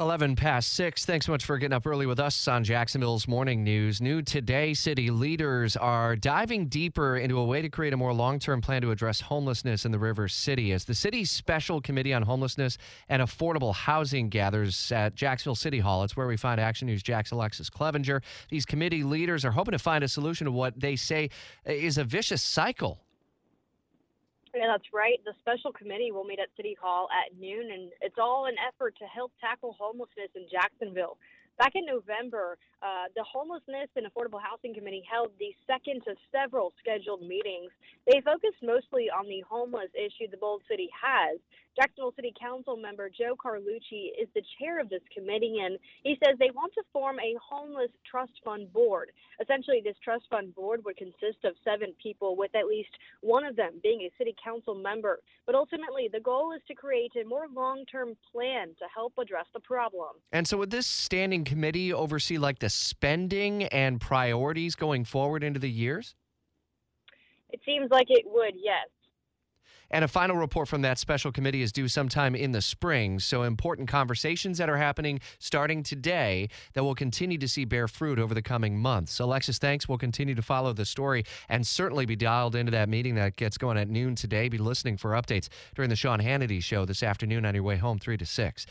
11 past 6. Thanks so much for getting up early with us on Jacksonville's Morning News. New today, city leaders are diving deeper into a way to create a more long term plan to address homelessness in the River City. As the city's special committee on homelessness and affordable housing gathers at Jacksonville City Hall, it's where we find Action News Jax Alexus Cleavenger. These committee leaders are hoping to find a solution to what they say is a vicious cycle yeah, that's right. The special committee will meet at City Hall at noon, and it's all an effort to help tackle homelessness in Jacksonville. Back in November, uh, the Homelessness and Affordable Housing Committee held the second of several scheduled meetings. They focused mostly on the homeless issue the Bold City has. Jacksonville City Council member Joe Carlucci is the chair of this committee, and he says they want to form a homeless trust fund board. Essentially, this trust fund board would consist of seven people, with at least one of them being a city council member. But ultimately, the goal is to create a more long term plan to help address the problem. And so, would this standing committee oversee like the spending and priorities going forward into the years? It seems like it would, yes. And a final report from that special committee is due sometime in the spring. So, important conversations that are happening starting today that will continue to see bear fruit over the coming months. Alexus, thanks. We'll continue to follow the story and certainly be dialed into that meeting that gets going at noon today. Be listening for updates during the Sean Hannity show this afternoon on your way home, 3 to 6.